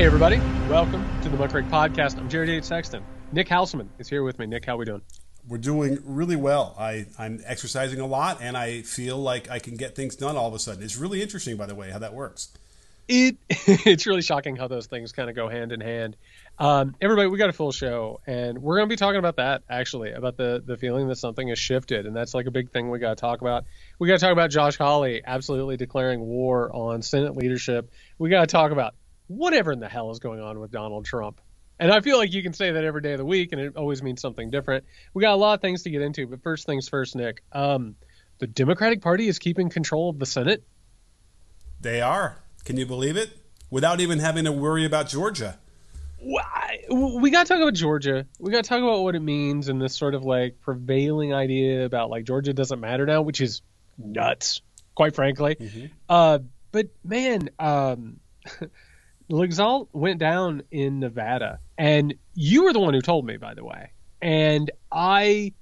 Hey, everybody. Welcome to the Muckrake Podcast. I'm Jared Yates Sexton. Nick Hauselman is here with me. Nick, how are we doing? We're doing really well. I, I'm exercising a lot, and I feel like I can get things done all of a sudden. It's really interesting, by the way, how that works. It It's really shocking how those things kind of go hand in hand. Um, everybody, we got a full show, and we're going to be talking about that, actually, about the, the feeling that something has shifted, and that's like a big thing we got to talk about. We got to talk about Josh Hawley absolutely declaring war on Senate leadership. We got to talk about whatever in the hell is going on with Donald Trump. And I feel like you can say that every day of the week, and it always means something different. We got a lot of things to get into, but first things first, Nick. Um, the Democratic Party is keeping control of the Senate. They are. Can you believe it? Without even having to worry about Georgia. We got to talk about Georgia. We got to talk about what it means and this sort of like prevailing idea about like Georgia doesn't matter now, which is nuts, quite frankly. Mm-hmm. Uh, but man, um, Laxalt went down in Nevada, and you were the one who told me, by the way. And I,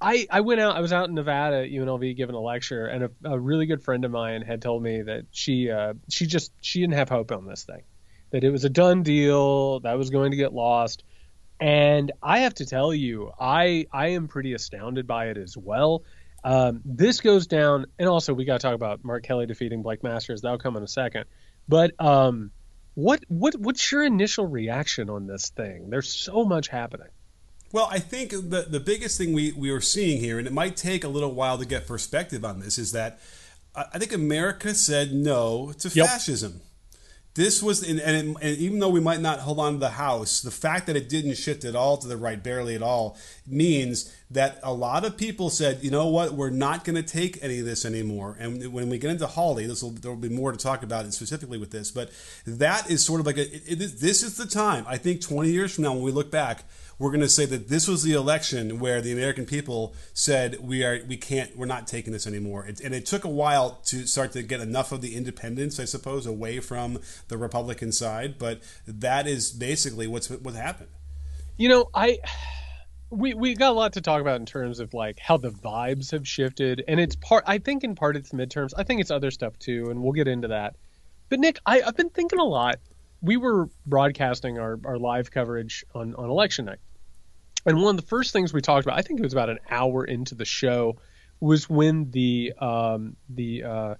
I, I went out. I was out in Nevada at UNLV giving a lecture, and a, a really good friend of mine had told me that she, uh, she just she didn't have hope on this thing, that it was a done deal, that was going to get lost. And I have to tell you, I I am pretty astounded by it as well. Um, this goes down, and also we got to talk about Mark Kelly defeating Blake Masters. That'll come in a second. But um, what what what's your initial reaction on this thing? There's so much happening. Well, I think the the biggest thing we we are seeing here, and it might take a little while to get perspective on this, is that uh, I think America said no to yep. fascism this was and, and, and, even though we might not hold on to the house the fact that it didn't shift at all to the right barely at all means that a lot of people said you know what? We're not going to take any of this anymore. And when we get into Hawley this will there will be more to talk about specifically with this but that is sort of like a, it, it, this is the time i think 20 years from now when we look back we're going to say that this was the election where the American people said we are we can't we're not taking this anymore. It, and it took a while to start to get enough of the independents, I suppose, away from the Republican side. But that is basically what's what happened. You know, I we we got a lot to talk about in terms of like how the vibes have shifted, and it's part. I think in part it's midterms. I think it's other stuff too, and we'll get into that. But Nick, I, I've been thinking a lot we were broadcasting our, our live coverage on, on election night. And one of the first things we talked about, I think it was about an hour into the show, was when the um, the uh,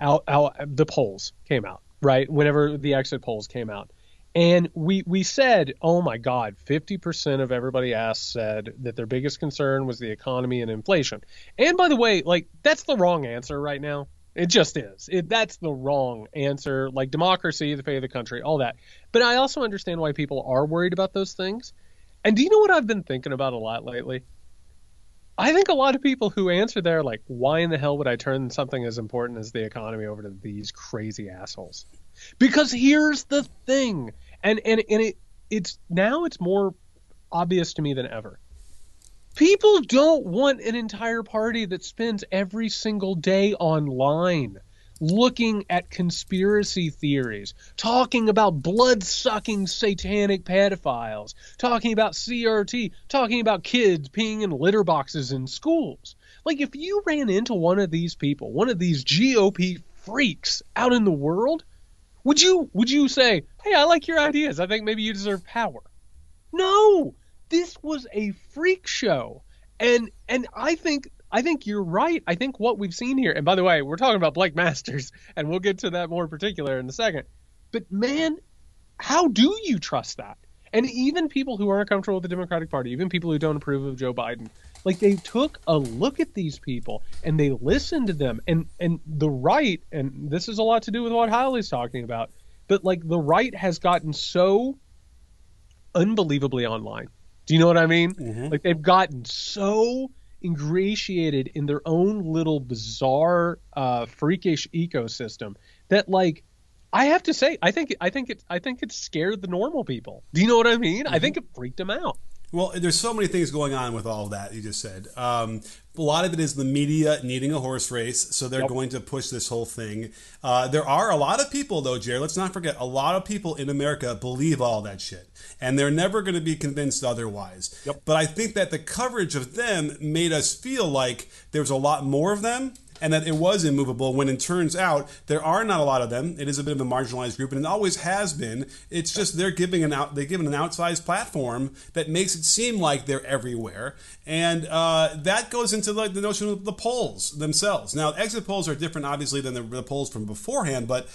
out, out, the polls came out, right? Whenever the exit polls came out. And we, we said, oh my God, 50% of everybody asked said that their biggest concern was the economy and inflation. And by the way, like, that's the wrong answer right now. It just is. It, that's the wrong answer. Like democracy, the fate of the country, all that. But I also understand why people are worried about those things. And do you know what I've been thinking about a lot lately? I think a lot of people who answer there like, why in the hell would I turn something as important as the economy over to these crazy assholes? Because here's the thing, and and and it it's now it's more obvious to me than ever. People don't want an entire party that spends every single day online looking at conspiracy theories, talking about blood sucking satanic pedophiles, talking about CRT, talking about kids peeing in litter boxes in schools. Like, if you ran into one of these people, one of these GOP freaks out in the world, would you would you say, "Hey, I like your ideas. I think maybe you deserve power"? No, this was a freak show. And and I think I think you're right. I think what we've seen here, and by the way, we're talking about Blake Masters, and we'll get to that more in particular in a second. But man, how do you trust that? And even people who aren't comfortable with the Democratic Party, even people who don't approve of Joe Biden, like they took a look at these people and they listened to them. And and the right, and this is a lot to do with what Hawley's talking about, but like the right has gotten so unbelievably online do you know what I mean? Mm-hmm. Like they've gotten so ingratiated in their own little bizarre, uh, freakish ecosystem that like I have to say, I think I think it I think it scared the normal people. Do you know what I mean? Mm-hmm. I think it freaked them out. Well, there's so many things going on with all of that you just said. Um, a lot of it is the media needing a horse race, so they're yep. going to push this whole thing. Uh, there are a lot of people, though, Jared. Let's not forget, a lot of people in America believe all that shit, and they're never going to be convinced otherwise. Yep. But I think that the coverage of them made us feel like there was a lot more of them and that it was immovable when it turns out there are not a lot of them. It is a bit of a marginalized group, and it always has been. It's just they're giving an out they're given an outsized platform that makes it seem like they're everywhere, and uh, that goes into the, the notion of the polls themselves. Now, exit polls are different, obviously, than the, the polls from beforehand, but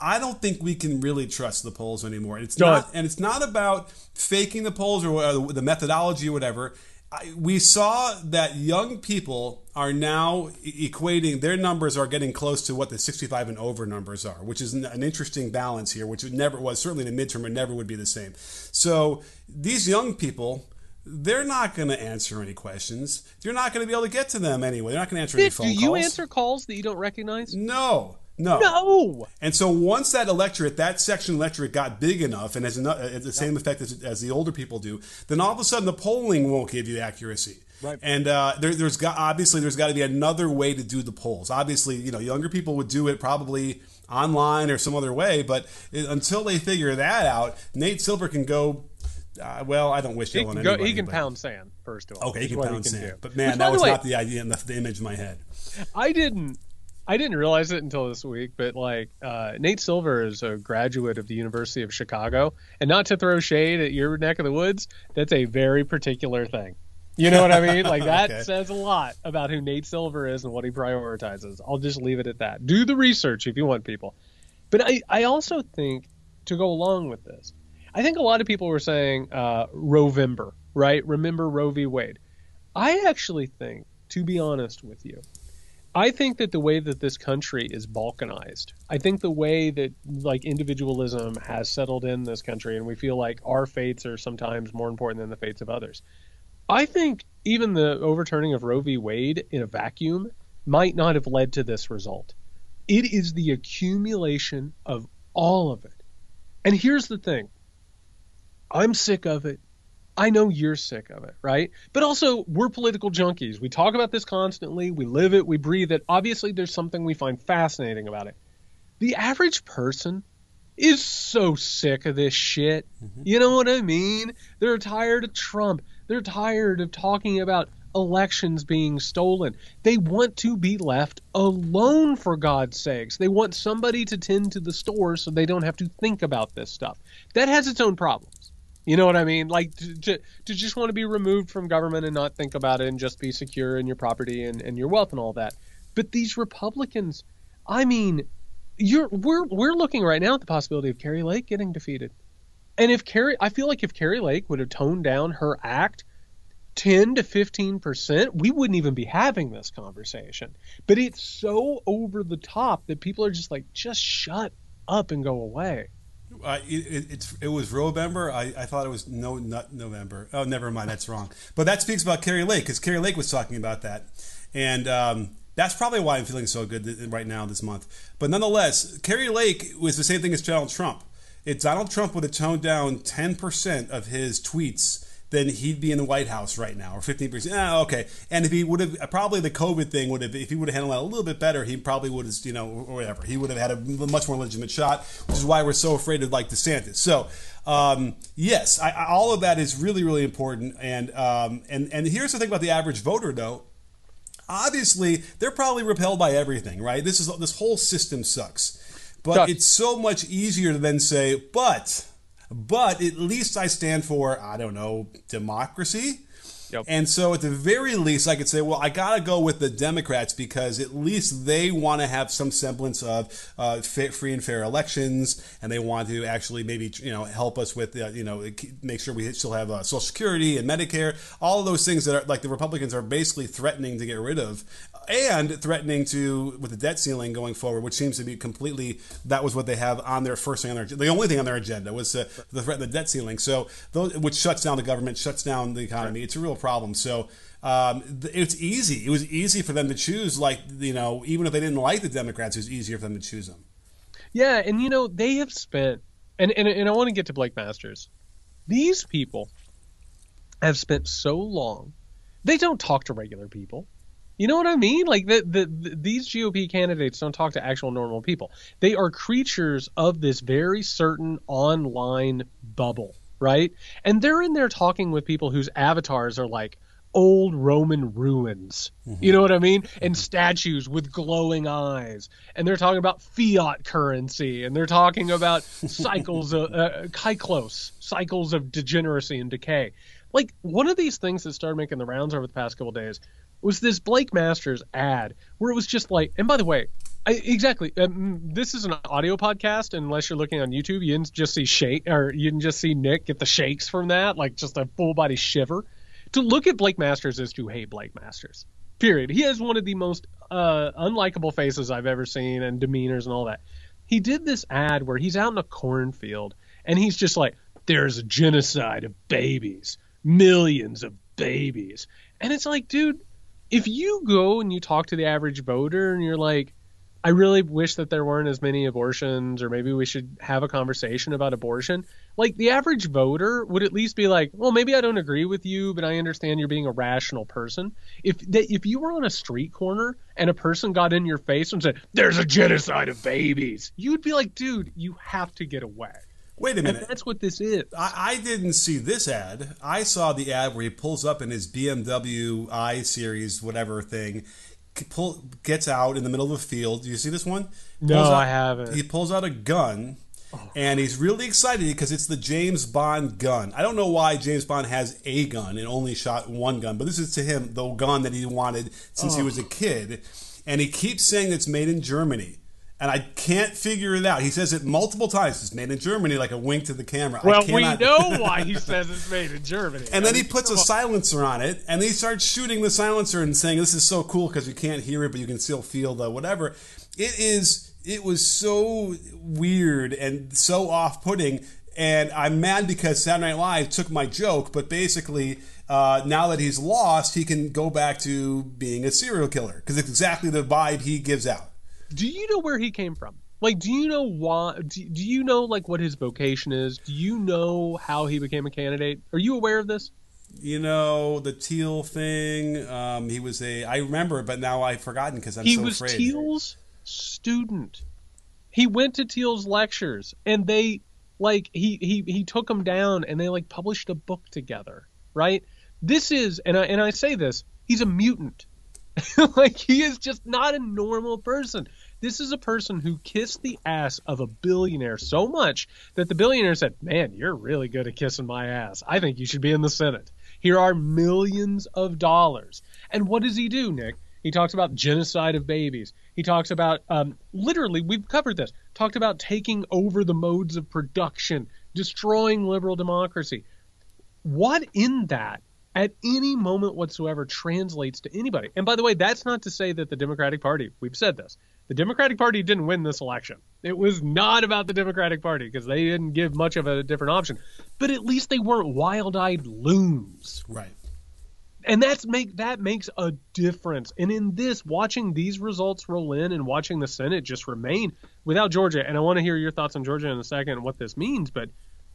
I don't think we can really trust the polls anymore. It's not, and it's not about faking the polls or the methodology or whatever. We saw that young people are now equating their numbers are getting close to what the 65 and over numbers are, which is an interesting balance here, which it never was certainly in the midterm it never would be the same. So these young people they're not going to answer any questions. You're not going to be able to get to them anyway. They're not going to answer any phone calls. Do you answer calls that you don't recognize? No. No. No. And so once that electorate, that section electorate got big enough and has the same effect as, as, the older people do, then all of a sudden the polling won't give you accuracy. Right. And uh, there, has got obviously there's got to be another way to do the polls. Obviously, you know, younger people would do it probably online or some other way, but until they figure that out, Nate Silver can go uh, well, I don't wish he on can anybody. he can but... pound sand first of all. Okay, he can pound he can sand. Do. But man, Which, that was way, not the idea and the, the, image in my head. I didn't I didn't realize it until this week, but like uh, Nate Silver is a graduate of the University of Chicago, and not to throw shade at your neck of the woods, that's a very particular thing. You know what I mean? Like that okay. says a lot about who Nate Silver is and what he prioritizes. I'll just leave it at that. Do the research if you want people. But I, I also think to go along with this, I think a lot of people were saying uh, Roevember, right? Remember Roe v. Wade. I actually think, to be honest with you, I think that the way that this country is balkanized, I think the way that like individualism has settled in this country, and we feel like our fates are sometimes more important than the fates of others. I think even the overturning of Roe v. Wade in a vacuum might not have led to this result. It is the accumulation of all of it. And here's the thing I'm sick of it. I know you're sick of it, right? But also, we're political junkies. We talk about this constantly. We live it. We breathe it. Obviously, there's something we find fascinating about it. The average person is so sick of this shit. Mm-hmm. You know what I mean? They're tired of Trump. They're tired of talking about elections being stolen. They want to be left alone, for God's sakes. They want somebody to tend to the store so they don't have to think about this stuff. That has its own problems. You know what I mean? Like to, to, to, just want to be removed from government and not think about it and just be secure in your property and, and your wealth and all that. But these Republicans, I mean, you're we're we're looking right now at the possibility of Kari Lake getting defeated. And if Kari, I feel like if Kari Lake would have toned down her act 10 to 15 percent, we wouldn't even be having this conversation. But it's so over the top that people are just like, just shut up and go away. Uh, it, it, it, was November. I, I thought it was no, not November. Oh, never mind. That's wrong. But that speaks about Kari Lake because Kari Lake was talking about that, and um, that's probably why I'm feeling so good right now this month. But nonetheless, Kari Lake was the same thing as Donald Trump. If Donald Trump would have toned down 10% of his tweets then he'd be in the White House right now, or 15%. Ah, okay. And if he would have, probably the COVID thing would have, if he would have handled that a little bit better, he probably would have, you know, or whatever. He would have had a much more legitimate shot, which is why we're so afraid of like DeSantis. So, um, yes, I, all of that is really, really important. And, um, and, and here's the thing about the average voter, though. Obviously, they're probably repelled by everything, right? This is this whole system sucks. But it's so much easier to then say, but but at least I stand for, I don't know, democracy. Yep. And so, at the very least, I could say, well, I got to go with the Democrats because at least they want to have some semblance of uh, free and fair elections, and they want to actually maybe you know help us with uh, you know make sure we still have uh, Social Security and Medicare, all of those things that are like the Republicans are basically threatening to get rid of and threatening to with the debt ceiling going forward, which seems to be completely that was what they have on their first thing on their the only thing on their agenda was uh, the threat of the debt ceiling. So those, which shuts down the government, shuts down the economy. Right. It's a real problem. So. Um, it's easy. It was easy for them to choose. Like you know, even if they didn't like the Democrats, it was easier for them to choose them. Yeah, and you know they have spent, and and, and I want to get to Blake Masters. These people have spent so long. They don't talk to regular people. You know what I mean? Like the, the, the, these GOP candidates don't talk to actual normal people. They are creatures of this very certain online bubble, right? And they're in there talking with people whose avatars are like old Roman ruins. Mm-hmm. You know what I mean? And statues with glowing eyes. And they're talking about fiat currency and they're talking about cycles of uh, kyklos, cycles of degeneracy and decay. Like one of these things that started making the rounds over the past couple days was this Blake Masters ad where it was just like, and by the way, I, exactly. Um, this is an audio podcast. Unless you're looking on YouTube, you didn't just see shake, or you didn't just see Nick get the shakes from that, like just a full body shiver. To look at Blake Masters is to hate Blake Masters. Period. He has one of the most uh, unlikable faces I've ever seen, and demeanors and all that. He did this ad where he's out in a cornfield, and he's just like, "There's a genocide of babies, millions of babies," and it's like, dude, if you go and you talk to the average voter, and you're like I really wish that there weren't as many abortions, or maybe we should have a conversation about abortion. Like the average voter would at least be like, well, maybe I don't agree with you, but I understand you're being a rational person. If that, if you were on a street corner and a person got in your face and said, "There's a genocide of babies," you'd be like, dude, you have to get away. Wait a minute. And that's what this is. I, I, didn't see this ad. I saw the ad where he pulls up in his BMW i series, whatever thing, pull, gets out in the middle of a field. Do you see this one? No, out, I haven't. He pulls out a gun. Oh. And he's really excited because it's the James Bond gun. I don't know why James Bond has a gun and only shot one gun, but this is to him the gun that he wanted since oh. he was a kid. And he keeps saying it's made in Germany and I can't figure it out. He says it multiple times. It's made in Germany, like a wink to the camera. Well, we know why he says it's made in Germany. and then he puts a silencer on it, and he starts shooting the silencer and saying, "This is so cool because you can't hear it, but you can still feel the whatever." It is. It was so weird and so off-putting, and I'm mad because Saturday Night Live took my joke, but basically. Uh, now that he's lost, he can go back to being a serial killer because it's exactly the vibe he gives out. Do you know where he came from? Like, do you know why? Do, do you know like what his vocation is? Do you know how he became a candidate? Are you aware of this? You know the Thiel thing. Um, he was a. I remember, but now I've forgotten because I'm he so was afraid. Thiel's student. He went to Thiel's lectures, and they like he he he took him down, and they like published a book together. Right. This is, and I and I say this. He's a mutant. like he is just not a normal person. This is a person who kissed the ass of a billionaire so much that the billionaire said, "Man, you're really good at kissing my ass. I think you should be in the Senate." Here are millions of dollars. And what does he do, Nick? He talks about genocide of babies. He talks about, um, literally, we've covered this, talked about taking over the modes of production, destroying liberal democracy. What in that at any moment whatsoever translates to anybody. And by the way, that's not to say that the Democratic Party, we've said this, the Democratic Party didn't win this election. It was not about the Democratic Party because they didn't give much of a different option. But at least they weren't wild-eyed loons. Right. And that's make that makes a difference. And in this, watching these results roll in and watching the Senate just remain without Georgia, and I want to hear your thoughts on Georgia in a second and what this means, but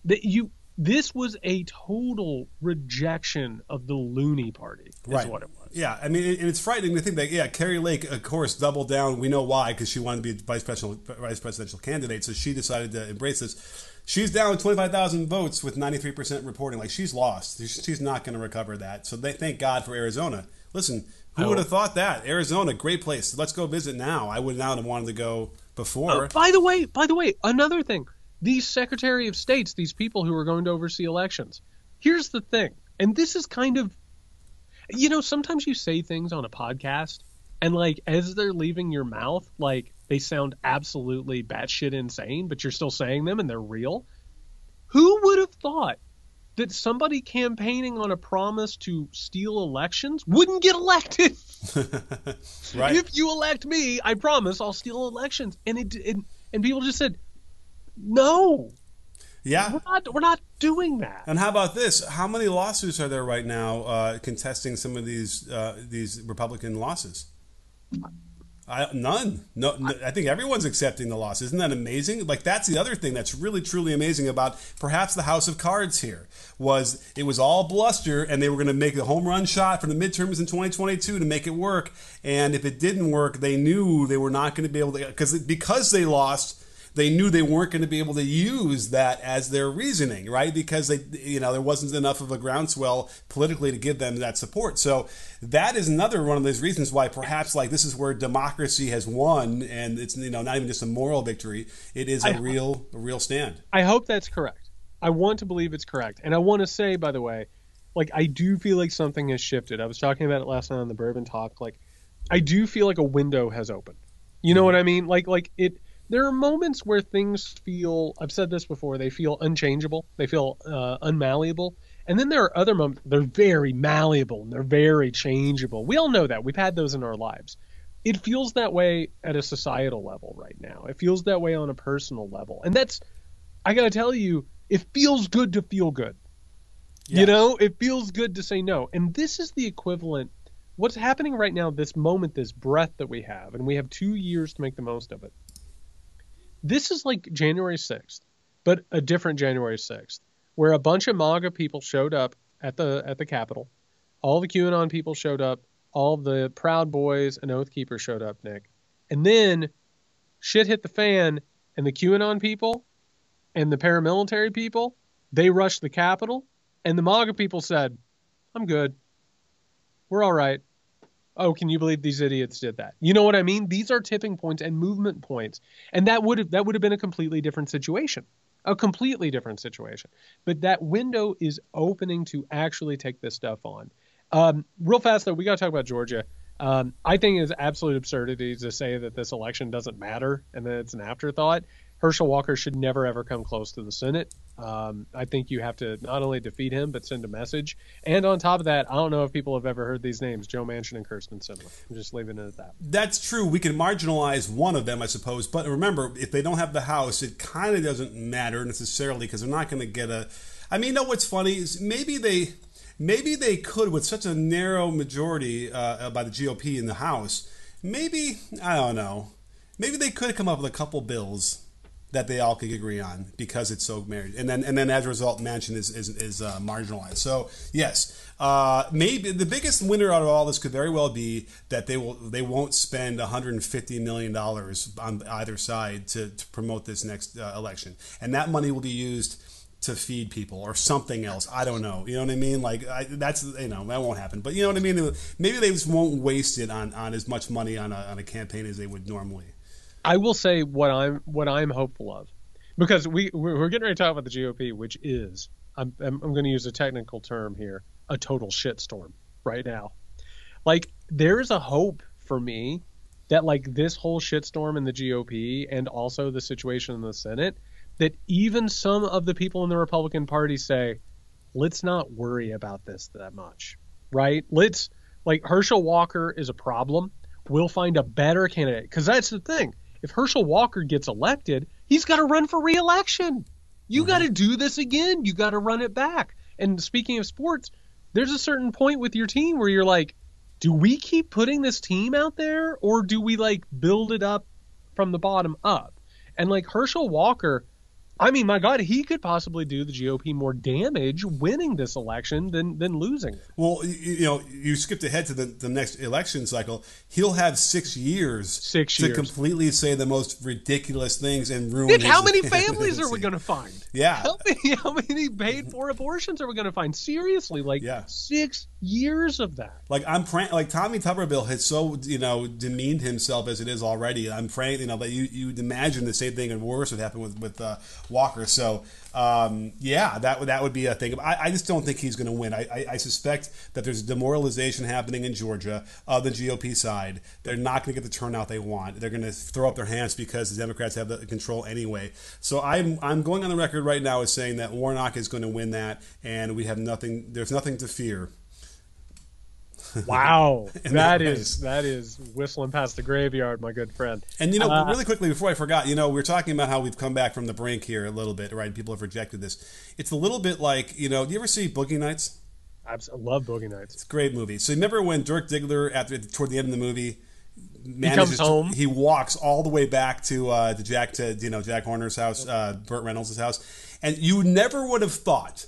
that you this was a total rejection of the loony party is right. what it was yeah i mean and it's frightening to think that yeah kari lake of course doubled down. We know why because she wanted to be a vice presidential, vice presidential candidate so she decided to embrace this. She's down 25000 votes with 93% reporting. Like she's lost. She's not going to recover that. So they thank god for arizona. Listen who would have thought that? Arizona great place. Let's go visit now. I would not have wanted to go before. Uh, by the way by the way another thing. These Secretary of States, these people who are going to oversee elections. Here's the thing, and this is kind of, you know, sometimes you say things on a podcast, and like as they're leaving your mouth, like they sound absolutely batshit insane, but you're still saying them and they're real. Who would have thought that somebody campaigning on a promise to steal elections wouldn't get elected? right. If you elect me, I promise I'll steal elections. And it, it and people just said, no. Yeah, we're not. We're not doing that. And how about this? How many lawsuits are there right now uh, contesting some of these uh, these Republican losses? I, none. No, no, I think everyone's accepting the loss. Isn't that amazing? Like that's the other thing that's really truly amazing about perhaps the House of Cards here was it was all bluster and they were going to make a home run shot for the midterms in 2022 to make it work. And if it didn't work, they knew they were not going to be able to because because they lost they knew they weren't going to be able to use that as their reasoning, right? Because they, you know, there wasn't enough of a groundswell politically to give them that support. So that is another one of those reasons why perhaps like this is where democracy has won, and it's you know not even just a moral victory; it is a I, real a real stand. I hope that's correct. I want to believe it's correct, and I want to say, by the way, like I do feel like something has shifted. I was talking about it last night on the Bourbon Talk. Like I do feel like a window has opened. You know mm-hmm. what I mean? Like like it. There are moments where things feel. I've said this before. They feel unchangeable. They feel uh, unmalleable. And then there are other moments. They're very malleable and they're very changeable. We all know that. We've had those in our lives. It feels that way at a societal level right now. It feels that way on a personal level. And that's. I got to tell you, it feels good to feel good. Yes. You know, it feels good to say no. And this is the equivalent what's happening right now, this moment, this breath that we have, and we have two years to make the most of it. This is like January 6th, but a different January 6th, where a bunch of MAGA people showed up at the at the Capitol. All the QAnon people showed up. All the Proud Boys and Oath Keepers showed up, Nick. And then shit hit the fan, and the QAnon people and the paramilitary people, they rushed the Capitol, and the MAGA people said, I'm good we're all right. Oh, can you believe these idiots did that? You know what I mean? These are tipping points and movement points, and that would have that would have been a completely different situation, a completely different situation. But that window is opening to actually take this stuff on. Um, real fast though, we got to talk about Georgia. Um, I think it's absolute absurdity to say that this election doesn't matter and that it's an afterthought. Herschel Walker should never ever come close to the Senate. Um, I think you have to not only defeat him but send a message. And on top of that, I don't know if people have ever heard these names: Joe Manchin and Kyrsten Sinema. I'm just leaving it at that. That's true. We can marginalize one of them, I suppose. But remember, if they don't have the House, it kind of doesn't matter necessarily because they're not going to get a. I mean, you know what's funny is maybe they. Maybe they could, with such a narrow majority uh, by the GOP in the House. Maybe I don't know. Maybe they could come up with a couple bills that they all could agree on because it's so married, and then and then as a result, Manchin is is, is uh, marginalized. So yes, uh, maybe the biggest winner out of all this could very well be that they will they won't spend 150 million dollars on either side to, to promote this next uh, election, and that money will be used to feed people or something else. I don't know. You know what I mean? Like I, that's you know that won't happen. But you know what I mean? Maybe they just won't waste it on, on as much money on a, on a campaign as they would normally. I will say what I'm what I'm hopeful of, because we we're getting ready to talk about the GOP, which is I'm I'm, I'm going to use a technical term here, a total shitstorm right now. Like there is a hope for me that like this whole shitstorm in the GOP and also the situation in the Senate, that even some of the people in the Republican Party say, let's not worry about this that much, right? Let's like Herschel Walker is a problem. We'll find a better candidate because that's the thing if Herschel Walker gets elected, he's got to run for reelection. You mm-hmm. got to do this again. You got to run it back. And speaking of sports, there's a certain point with your team where you're like, do we keep putting this team out there or do we like build it up from the bottom up? And like Herschel Walker, I mean, my God, he could possibly do the GOP more damage winning this election than than losing. Well, you know, you skipped ahead to the, the next election cycle. He'll have six years, six to years. completely say the most ridiculous things and ruin. His, how many families are we going to find? Yeah, how many, how many paid for abortions are we going to find? Seriously, like yeah. six years of that. Like I'm praying, like Tommy Tuberville has so you know demeaned himself as it is already. I'm praying, you know, that you you'd imagine the same thing and worse would happen with with. Uh, Walker. So um, yeah, that would that would be a thing. I, I just don't think he's going to win. I, I, I, suspect that there's demoralization happening in Georgia of the GOP side. They're not going to get the turnout they want. They're going to throw up their hands because the Democrats have the control anyway. So I'm I'm going on the record right now as saying that Warnock is going to win that, and we have nothing. There's nothing to fear Wow, that is that is whistling past the graveyard, my good friend. And you know, uh, really quickly before I forgot, you know, we are talking about how we've come back from the brink here a little bit, right? People have rejected this. It's a little bit like you know, do you ever see Boogie Nights? I love Boogie Nights. It's a great movie. So you remember when Dirk Diggler, after toward the end of the movie, manages he comes home. To, he walks all the way back to uh, to Jack to you know Jack Horner's house, uh, Burt Reynolds' house, and you never would have thought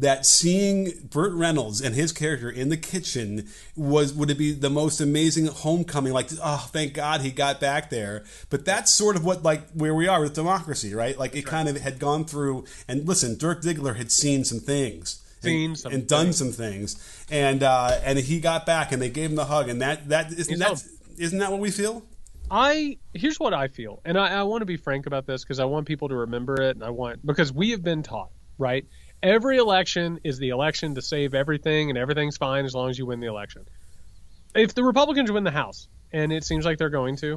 that seeing Burt Reynolds and his character in the kitchen was would it be the most amazing homecoming? Like oh thank god he got back there. But that's sort of what like where we are with democracy right? Like it kind of had gone through and listen Dirk Diggler had seen some things seen and, some and done things. some things. And uh and he got back and they gave him the hug and that that isn't that isn't that what we feel? I here's what I feel, and I, I want to be frank about this because I want people to remember it, and I want because we have been taught right. Every election is the election to save everything, and everything's fine as long as you win the election. If the Republicans win the House, and it seems like they're going to,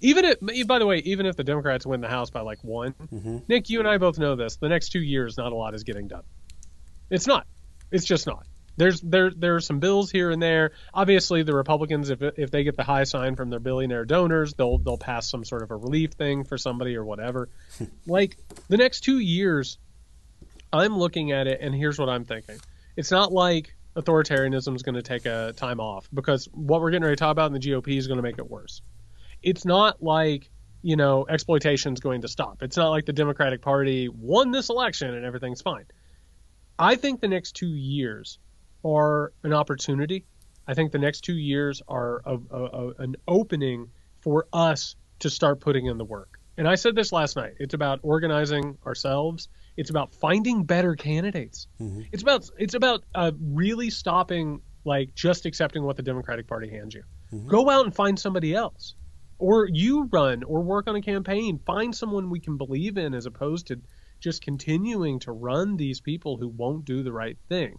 even if, by the way, even if the Democrats win the House by like one, mm-hmm. Nick, you and I both know this. The next two years, not a lot is getting done. It's not. It's just not. There's there there are some bills here and there. Obviously, the Republicans, if if they get the high sign from their billionaire donors, they'll they'll pass some sort of a relief thing for somebody or whatever. like the next two years, I'm looking at it, and here's what I'm thinking. It's not like authoritarianism is going to take a time off because what we're getting ready to talk about in the GOP is going to make it worse. It's not like you know exploitation is going to stop. It's not like the Democratic Party won this election and everything's fine. I think the next two years are an opportunity. I think the next two years are a, a, a, an opening for us to start putting in the work. And I said this last night. It's about organizing ourselves. It's about finding better candidates. It's about it's about uh, really stopping like just accepting what the Democratic Party hands you. Go out and find somebody else, or you run or work on a campaign. Find someone we can believe in, as opposed to just continuing to run these people who won't do the right thing.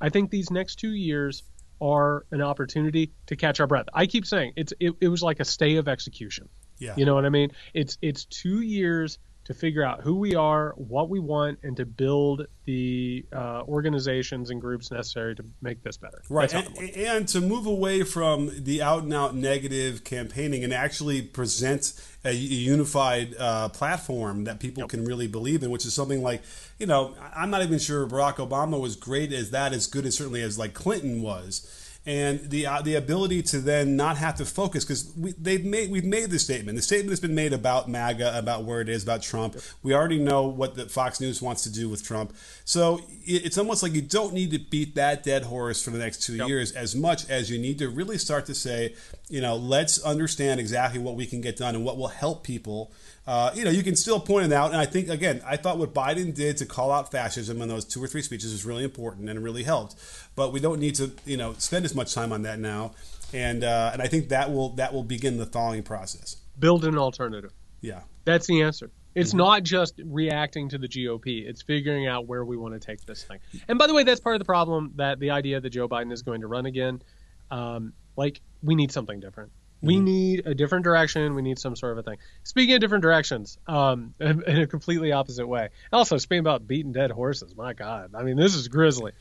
I think these next two years are an opportunity to catch our breath. I keep saying it's it, it was like a stay of execution. yeah You know what I mean? It's it's two years to figure out who we are, what we want, and to build the uh, organizations and groups necessary to make this better. Right, That's how I'm and, and to move away from the out and out negative campaigning and actually present a unified uh, platform that people can really believe in, which is something like, you know, I'm not even sure Barack Obama was great as that, as good as certainly as like Clinton was. And the uh, the ability to then not have to focus because we, they've made we've made this statement. The statement has been made about MAGA, about where it is, about Trump. We already know what the Fox News wants to do with Trump. So it- it's almost like you don't need to beat that dead horse for the next two Yep. years as much as you need to really start to say, you know, let's understand exactly what we can get done and what will help people. Uh, you know, you can still point it out, and I think again, I thought what Biden did to call out fascism in those two or three speeches was really important and it really helped. But we don't need to, you know, spend as much time on that now, and uh, and I think that will that will begin the thawing process. Build an alternative. Yeah, That's the answer. It's Mm-hmm. not just reacting to the GOP. It's figuring out where we want to take this thing. And by the way, that's part of the problem that the idea that Joe Biden is going to run again. Um, like we need something different. We Mm-hmm. need a different direction. We need some sort of a thing. Speaking of different directions, um, in a completely opposite way. Also, speaking about beating dead horses, my God, I mean, this is grisly.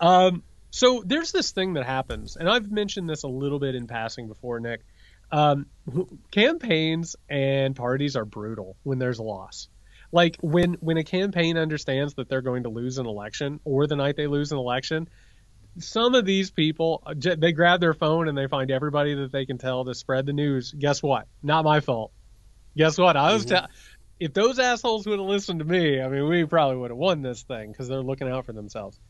Um, so there's this thing that happens, and I've mentioned this a little bit in passing before, Nick. Um, campaigns and parties are brutal when there's a loss. Like when when a campaign understands that they're going to lose an election, or the night they lose an election, some of these people uh, they grab their phone and they find everybody that they can tell to spread the news. Guess what? Not my fault. Guess what? I was tell if those assholes would have listened to me, I mean, we probably would have won this thing because they're looking out for themselves.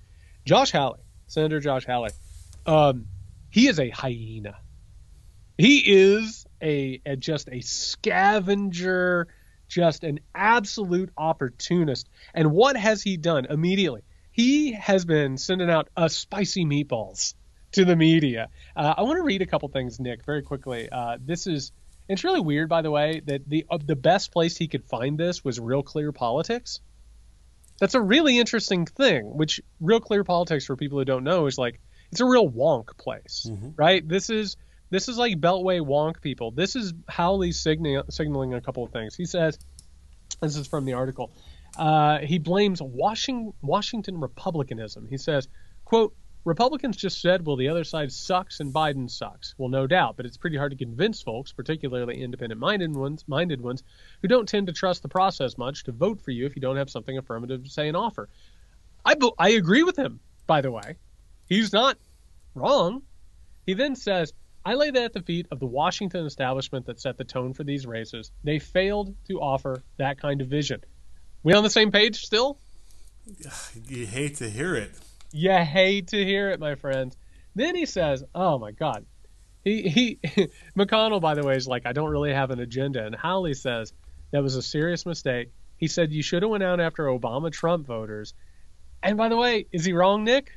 Josh Hawley, Senator Josh Hawley, um, he is a hyena. He is a, a just a scavenger, just an absolute opportunist. And what has he done immediately? He has been sending out uh, spicy meatballs to the media. Uh, I want to read a couple things, Nick, very quickly. Uh, this is it's really weird, by the way, that the uh, the best place he could find this was Real Clear Politics. That's a really interesting thing. Which Real Clear Politics, for people who don't know, is like it's a real wonk place, right? This is this is like Beltway wonk people. This is Hawley signaling signaling a couple of things. He says, this is from the article. Uh, he blames Washington, Washington Republicanism. He says, quote, Republicans just said, well, the other side sucks and Biden sucks. Well, no doubt, but it's pretty hard to convince folks, particularly independent-minded ones, minded ones, who don't tend to trust the process much, to vote for you if you don't have something affirmative to say and offer. I, I agree with him, by the way. He's not wrong. He then says, I lay that at the feet of the Washington establishment that set the tone for these races. They failed to offer that kind of vision. We on the same page still? You hate to hear it. You hate to hear it, my friend. Then he says, "Oh my God." He he McConnell, by the way, is like, "I don't really have an agenda," and Hawley says that was a serious mistake. He said you should have went out after Obama Trump voters. And by the way, is he wrong, Nick?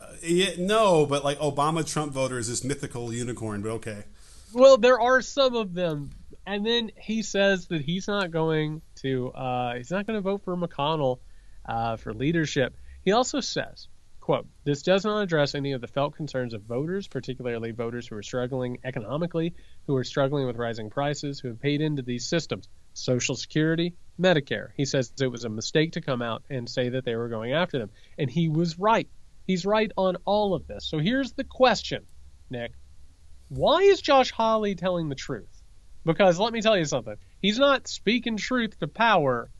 Uh, yeah, no, but like Obama Trump voters is this mythical unicorn, but okay. Well, there are some of them, and then he says that he's not going to uh, he's not going to vote for McConnell uh, for leadership. He also says, "quote This does not address any of the felt concerns of voters, particularly voters who are struggling economically, who are struggling with rising prices, who have paid into these systems, Social Security, Medicare." He says it was a mistake to come out and say that they were going after them, and he was right. He's right on all of this. So here's the question, Nick why is Josh Hawley telling the truth? Because let me tell you something. He's not speaking truth to power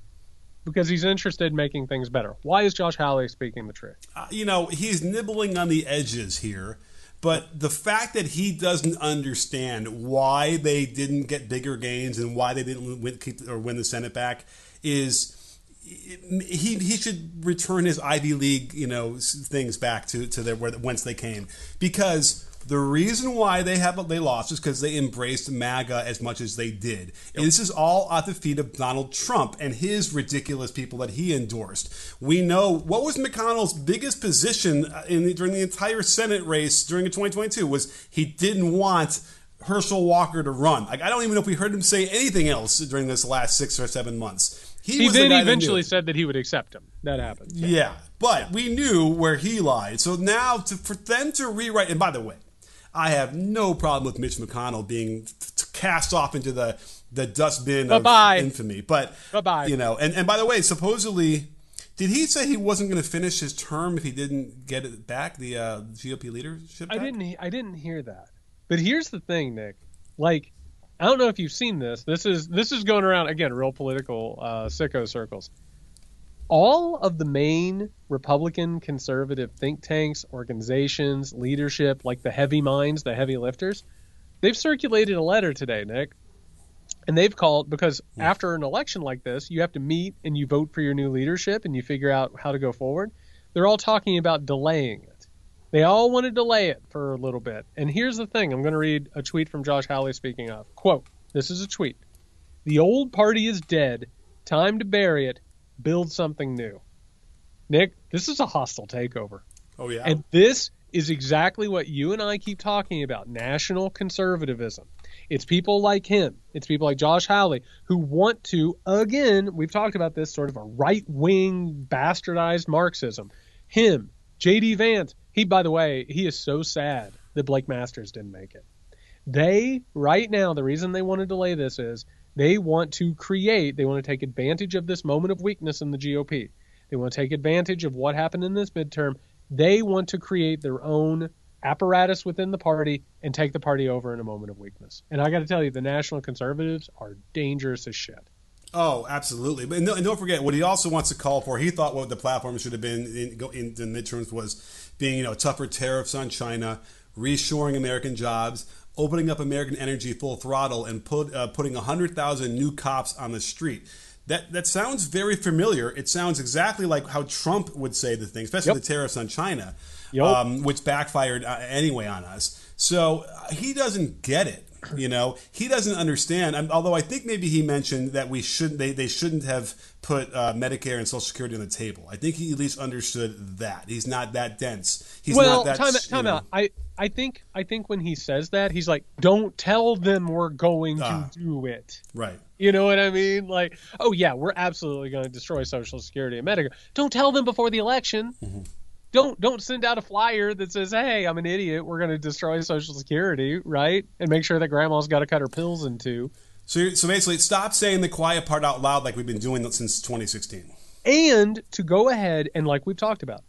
because he's interested in making things better. Why is Josh Hawley speaking the truth? Uh, you know, he's nibbling on the edges here. But the fact that he doesn't understand why they didn't get bigger gains and why they didn't win, keep, or win the Senate back is he he should return his Ivy League you know things back to to their where whence they came because the reason why they have they lost is because they embraced MAGA as much as they did. Yep. This is all at the feet of Donald Trump and his ridiculous people that he endorsed. We know what was McConnell's biggest position uh, in the, during the entire Senate race during 2022 was he didn't want Herschel Walker to run. Like I don't even know if we heard him say anything else during this last six or seven months. He, he then eventually said that he would accept him. That happened. Yeah, yeah but we knew where he lied. So now to for them to rewrite. And by the way, I have no problem with Mitch McConnell being t- cast off into the the dustbin Bye-bye. of infamy. But Bye-bye. you know, and, and by the way, supposedly, did he say he wasn't going to finish his term if he didn't get it back, the uh, GOP leadership? Back? I didn't. I didn't hear that. But here's the thing, Nick. Like, I don't know if you've seen this. This is this is going around again, real political uh, sicko circles all of the main Republican conservative think tanks, organizations, leadership, like the heavy minds, the heavy lifters, they've circulated a letter today, Nick. And they've called because yeah. after an election like this, you have to meet and you vote for your new leadership and you figure out how to go forward. They're all talking about delaying it. They all want to delay it for a little bit. And here's the thing I'm going to read a tweet from Josh Hawley speaking of. Quote, this is a tweet. The old party is dead. Time to bury it build something new. Nick, this is a hostile takeover. Oh yeah. And this is exactly what you and I keep talking about, national conservatism. It's people like him, it's people like Josh Hawley who want to again, we've talked about this sort of a right-wing bastardized Marxism. Him, JD Vance, he by the way, he is so sad that Blake Masters didn't make it. They right now the reason they want to delay this is they want to create, they want to take advantage of this moment of weakness in the GOP. They want to take advantage of what happened in this midterm. They want to create their own apparatus within the party and take the party over in a moment of weakness. And I got to tell you, the national conservatives are dangerous as shit. Oh, absolutely. But and don't forget what he also wants to call for. He thought what the platform should have been in, in the midterms was being, you know, tougher tariffs on China, reshoring American jobs, opening up American energy full throttle and put, uh, putting 100,000 new cops on the street. That, that sounds very familiar. It sounds exactly like how Trump would say the thing, especially yep. the tariffs on China, yep. um, which backfired uh, anyway on us. So uh, he doesn't get it. You know, he doesn't understand. Although I think maybe he mentioned that we should they, they shouldn't have put uh, Medicare and Social Security on the table. I think he at least understood that he's not that dense. He's well, not that. Time, time out. I I think I think when he says that, he's like, "Don't tell them we're going to ah, do it." Right. You know what I mean? Like, oh yeah, we're absolutely going to destroy Social Security and Medicare. Don't tell them before the election. Mm-hmm. Don't don't send out a flyer that says, "Hey, I'm an idiot. We're going to destroy Social Security," right? And make sure that Grandma's got to cut her pills in two. So, so basically, stop saying the quiet part out loud like we've been doing since 2016. And to go ahead and like we've talked about,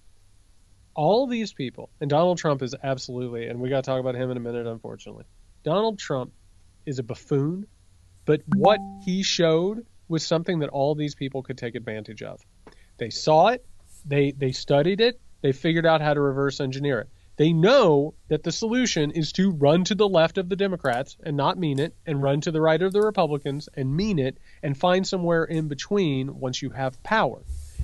all these people, and Donald Trump is absolutely, and we got to talk about him in a minute, unfortunately. Donald Trump is a buffoon, but what he showed was something that all these people could take advantage of. They saw it, they they studied it, they figured out how to reverse engineer it. They know that the solution is to run to the left of the Democrats and not mean it, and run to the right of the Republicans and mean it, and find somewhere in between once you have power.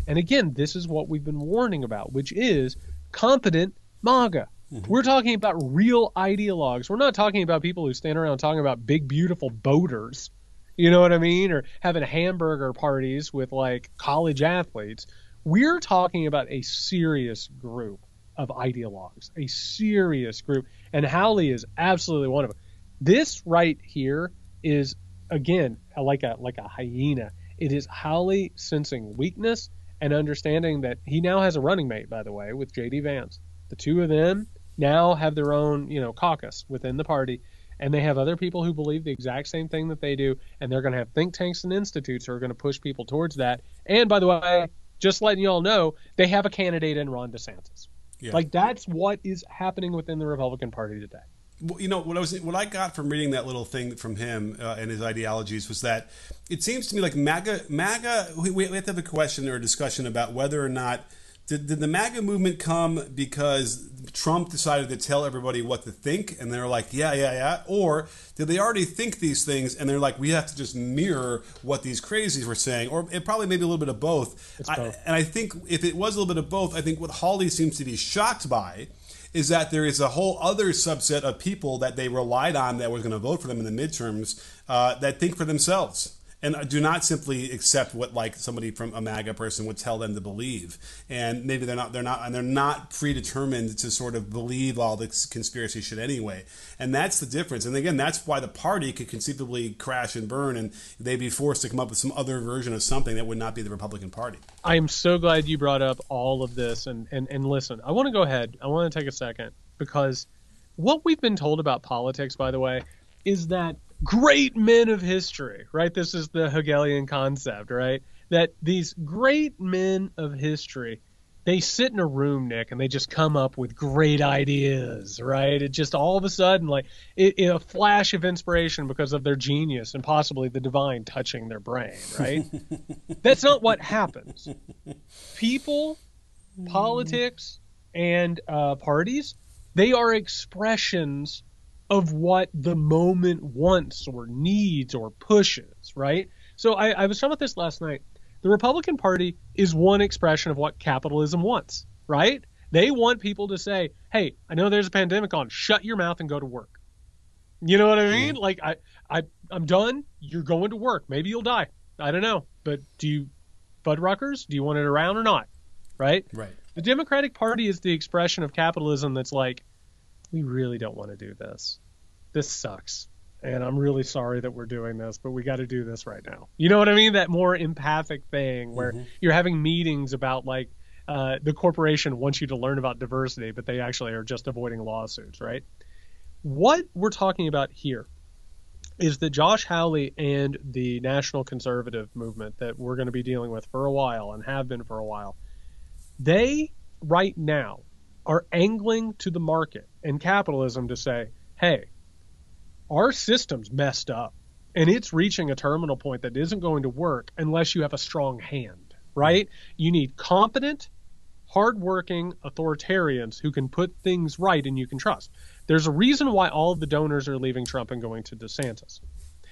And again, this is what we've been warning about, which is competent MAGA. Mm-hmm. We're talking about real ideologues. We're not talking about people who stand around talking about big, beautiful boaters. You know what I mean? Or having hamburger parties with like college athletes. We're talking about a serious group of ideologues, a serious group. And Hawley is absolutely one of them. This right here is again like a like a hyena. It is Hawley sensing weakness and understanding that he now has a running mate, by the way, with J.D. Vance. The two of them now have their own, you know, caucus within the party, and they have other people who believe the exact same thing that they do, and they're going to have think tanks and institutes who are going to push people towards that. And by the way, just letting you all know, they have a candidate in Ron DeSantis. Yeah. Like that's what is happening within the Republican Party today. Well, you know what I was what I got from reading that little thing from him uh, and his ideologies was that it seems to me like MAGA MAGA we, we have to have a question or a discussion about whether or not did, did the MAGA movement come because Trump decided to tell everybody what to think and they're like, yeah, yeah, yeah? Or did they already think these things and they're like, we have to just mirror what these crazies were saying? Or it probably maybe a little bit of both. both. I, and I think if it was a little bit of both, I think what Hawley seems to be shocked by is that there is a whole other subset of people that they relied on that was going to vote for them in the midterms uh, that think for themselves and do not simply accept what like somebody from a MAGA person would tell them to believe. And maybe they're not they're not and they're not predetermined to sort of believe all this conspiracy shit anyway. And that's the difference. And again, that's why the party could conceivably crash and burn, and they'd be forced to come up with some other version of something that would not be the Republican Party. I am so glad you brought up all of this. And and and listen, I want to go ahead. I want to take a second because what we've been told about politics, by the way, is that great men of history, right? This is the Hegelian concept, right? That these great men of history, they sit in a room, Nick, and they just come up with great ideas, right? It just all of a sudden, like, it, it, a flash of inspiration because of their genius and possibly the divine touching their brain, right? That's not what happens. People, politics, and uh, parties, they are expressions of what the moment wants or needs or pushes, right? So I, I was talking about this last night. The Republican Party is one expression of what capitalism wants, right? They want people to say, "Hey, I know there's a pandemic on. Shut your mouth and go to work." You know what I mean? Mm-hmm. Like I, I, I'm done. You're going to work. Maybe you'll die. I don't know. But do you, Fuddruckers? Do you want it around or not? Right. Right. The Democratic Party is the expression of capitalism that's like, we really don't want to do this. This sucks. And I'm really sorry that we're doing this, but we got to do this right now. You know what I mean? That more empathic thing where mm-hmm. you're having meetings about like uh, the corporation wants you to learn about diversity, but they actually are just avoiding lawsuits, right? What we're talking about here is that Josh Hawley and the national conservative movement that we're going to be dealing with for a while and have been for a while, they right now are angling to the market and capitalism to say, hey, our system's messed up and it's reaching a terminal point that isn't going to work unless you have a strong hand, right? You need competent, hardworking authoritarians who can put things right and you can trust. There's a reason why all of the donors are leaving Trump and going to DeSantis.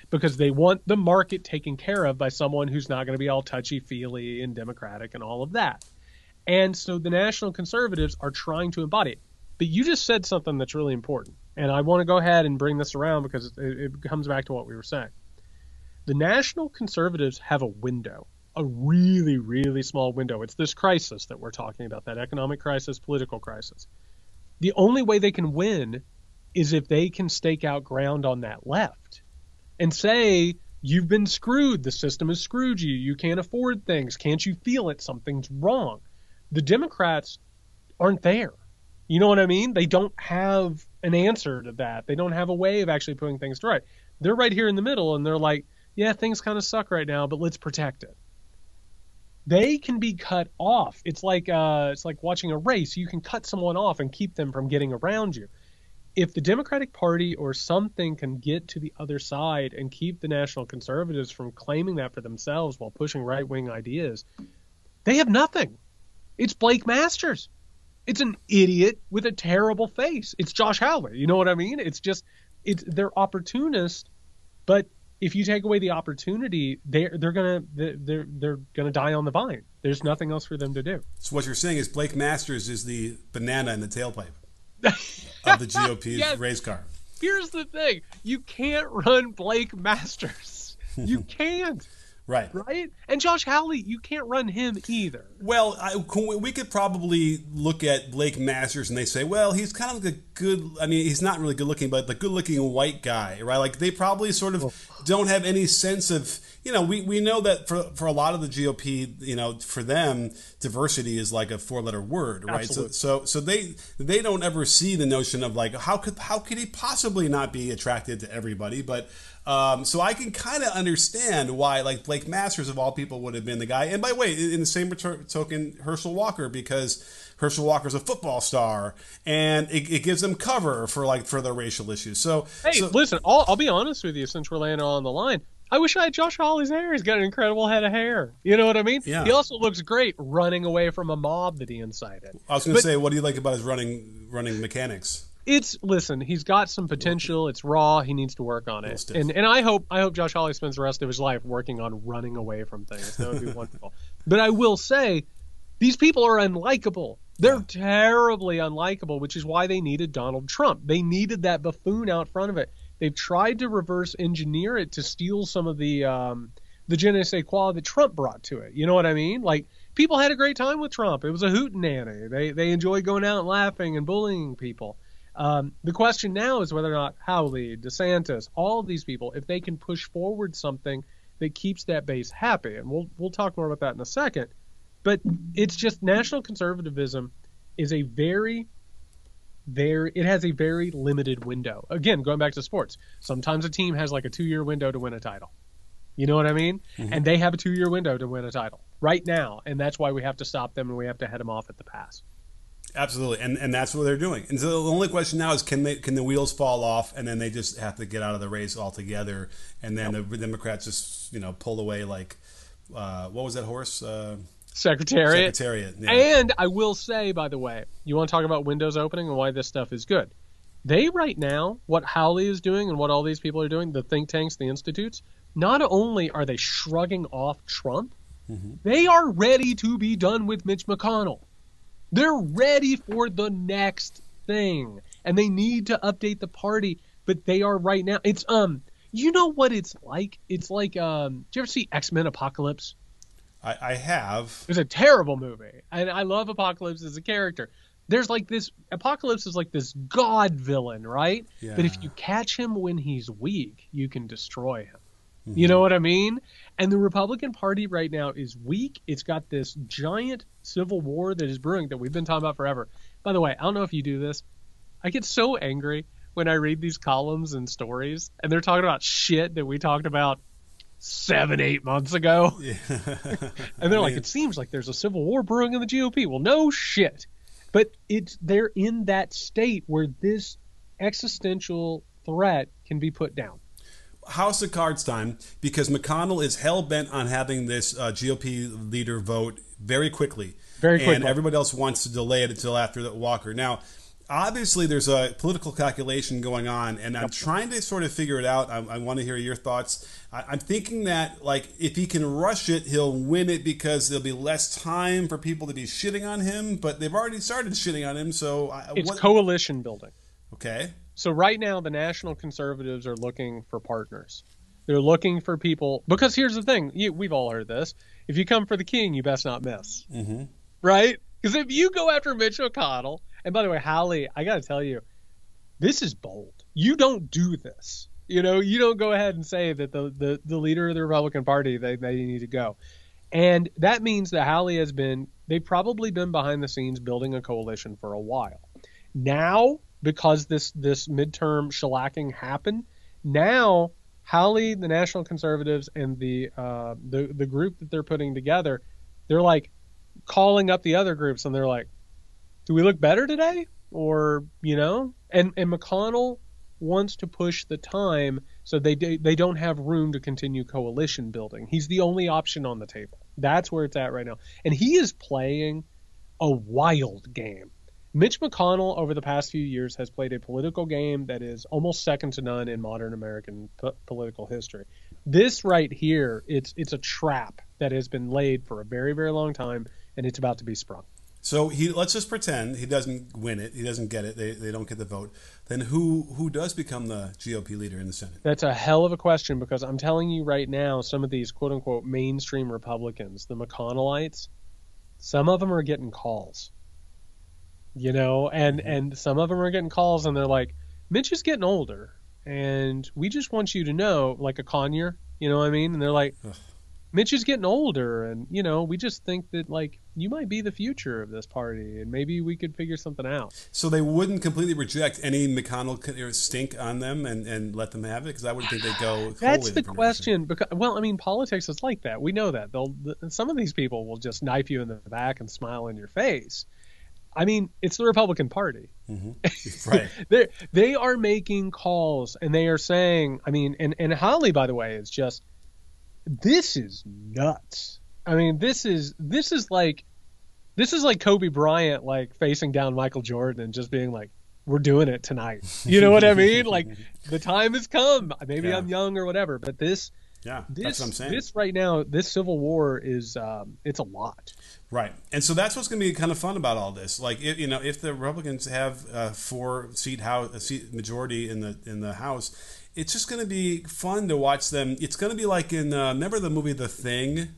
Because they want the market taken care of by someone who's not going to be all touchy feely and democratic and all of that. And so the national conservatives are trying to embody it. But you just said something that's really important. And I want to go ahead and bring this around because it, it comes back to what we were saying. The national conservatives have a window, a really, really small window. It's this crisis that we're talking about, that economic crisis, political crisis. The only way they can win is if they can stake out ground on that left and say, You've been screwed. The system has screwed you. You can't afford things. Can't you feel it? Something's wrong the Democrats aren't there. You know what I mean? They don't have an answer to that. They don't have a way of actually putting things to right. They're right here in the middle and they're like, yeah, things kind of suck right now, but let's protect it. They can be cut off. It's like uh, it's like watching a race. You can cut someone off and keep them from getting around you. If the Democratic Party or something can get to the other side and keep the National Conservatives from claiming that for themselves while pushing right wing ideas, they have nothing. It's Blake Masters. It's an idiot with a terrible face. It's Josh Hawley. You know what I mean? It's just it's they're opportunists, but if you take away the opportunity, they're they're gonna they're they're gonna die on the vine. There's nothing else for them to do. So what you're saying is Blake Masters is the banana in the tailpipe of the GOP's yes. race car. Here's the thing: you can't run Blake Masters. You can't. Right. Right? And Josh Hawley, you can't run him either. Well, I, we could probably look at Blake Masters and they say, well, he's kind of a good, I mean, he's not really good looking, but the good looking white guy, right? Like they probably sort of oh, don't have any sense of, you know, we, we know that for, for a lot of the GOP, you know, for them, diversity is like a four letter word, right? Absolutely. So, so, so they, they don't ever see the notion of like, how could, how could he possibly not be attracted to everybody? But, um, so I can kind of understand why, like Blake Masters of all people, would have been the guy. And by the way, in the same token, Herschel Walker because Herschel Walker's a football star, and it, it, gives them cover for like for their racial issues. So hey, so, listen, I'll, I'll be honest with you since we're laying on the line. I wish I had Josh Hawley's hair. He's got an incredible head of hair. You know what I mean? Yeah. He also looks great running away from a mob that he incited. I was going to say, what do you like about his running running mechanics? it's listen, he's got some potential. It's raw. He needs to work on it. And and I hope I hope Josh Hawley spends the rest of his life working on running away from things. That would be wonderful. But I will say, these people are unlikable. They're yeah. terribly unlikable, which is why they needed Donald Trump. They needed that buffoon out front of it. They've tried to reverse engineer it to steal some of the um, the je ne sais quoi that Trump brought to it. You know what I mean? Like people had a great time with Trump. It was a hoot hootenanny. They they enjoyed going out and laughing and bullying people. Um, the question now is whether or not Hawley, DeSantis, all of these people, if they can push forward something that keeps that base happy, and we'll we'll talk more about that in a second. But it's just national conservatism is a very very it has a very limited window. Again, going back to sports, sometimes a team has like a two year window to win a title. You know what I mean? Mm-hmm. And they have a two year window to win a title right now, and that's why we have to stop them and we have to head them off at the pass. Absolutely, and and that's what they're doing. And so the only question now is can they can the wheels fall off, and then they just have to get out of the race altogether, and then yep. the Democrats just you know pull away like uh, what was that horse? Uh, Secretariat. Secretariat. Yeah. And I will say, by the way, you want to talk about windows opening and why this stuff is good. They right now, what Hawley is doing and what all these people are doing, the think tanks, the institutes, not only are they shrugging off Trump, mm-hmm. they are ready to be done with Mitch McConnell. They're ready for the next thing, and they need to update the party. But they are right now. It's um, you know what it's like? It's like um, do you ever see X Men Apocalypse? I, I have. It's a terrible movie, and I love Apocalypse as a character. There's like this Apocalypse is like this god villain, right? Yeah. But if you catch him when he's weak, you can destroy him. Mm-hmm. You know what I mean? And the Republican Party right now is weak. It's got this giant civil war that is brewing that we've been talking about forever. By the way, I don't know if you do this. I get so angry when I read these columns and stories, and they're talking about shit that we talked about seven, eight months ago. Yeah. and they're like, it seems like there's a civil war brewing in the GOP. Well, no shit. But it's they're in that state where this existential threat can be put down. House of Cards time because McConnell is hell bent on having this uh, GOP leader vote very quickly. Very quickly. And everybody else wants to delay it until after the Walker. Now, obviously, there's a political calculation going on, and I'm trying to sort of figure it out. I, I want to hear your thoughts. I, am thinking that, like, if he can rush it, he'll win it because there'll be less time for people to be shitting on him. But they've already started shitting on him, so I, it's what, coalition building. Okay. So right now, the national conservatives are looking for partners. They're looking for people because here's the thing: you, we've all heard this. If you come for the king, you best not miss. Mm-hmm. Right? Because if you go after Mitch McConnell, and by the way, Hawley, I got to tell you, this is bold. You don't do this. You know, you don't go ahead and say that the, the, the leader of the Republican Party they, they need to go. And that means that Hawley has been they've probably been behind the scenes building a coalition for a while. Now because this this midterm shellacking happened. Now, Hawley, the National Conservatives, and the uh, the the group that they're putting together, they're like calling up the other groups, and they're like, "Do we look better today?" Or you know, and and McConnell wants to push the time so they they don't have room to continue coalition building. He's the only option on the table. That's where it's at right now, and he is playing a wild game. Mitch McConnell, over the past few years, has played a political game that is almost second to none in modern American p- political history. This right here, it's it's a trap that has been laid for a very very long time, and it's about to be sprung. So he let's just pretend he doesn't win it. He doesn't get it. They, they don't get the vote. Then who who does become the GOP leader in the Senate? That's a hell of a question because I'm telling you right now, some of these quote unquote mainstream Republicans, the McConnellites, some of them are getting calls. You know, and Mm-hmm. and some of them are getting calls, and they're like, Mitch is getting older, and we just want you to know, like a Cornyn, you know what I mean? And they're like, Ugh. Mitch is getting older, and you know, we just think that like you might be the future of this party, and maybe we could figure something out. So they wouldn't completely reject any McConnell stink on them and, and let them have it because I would think they'd go. That's the question. Because well, I mean, politics is like that. We know that. They'll th- some of these people will just knife you in the back and smile in your face. I mean, it's the Republican Party. Mm-hmm. Right. they they are making calls and they are saying. I mean, and and Hawley, by the way, is just this is nuts. I mean, this is this is like this is like Kobe Bryant like facing down Michael Jordan and just being like, "We're doing it tonight." You know what I mean? Like the time has come. Maybe Yeah. I'm young or whatever, but this Yeah, this that's what I'm saying. this right now, this civil war is um, it's a lot. Right, and so that's what's going to be kind of fun about all this. Like, if, you know, if the Republicans have a four seat house, a seat majority in the in the House, it's just going to be fun to watch them. It's going to be like in uh, remember the movie The Thing.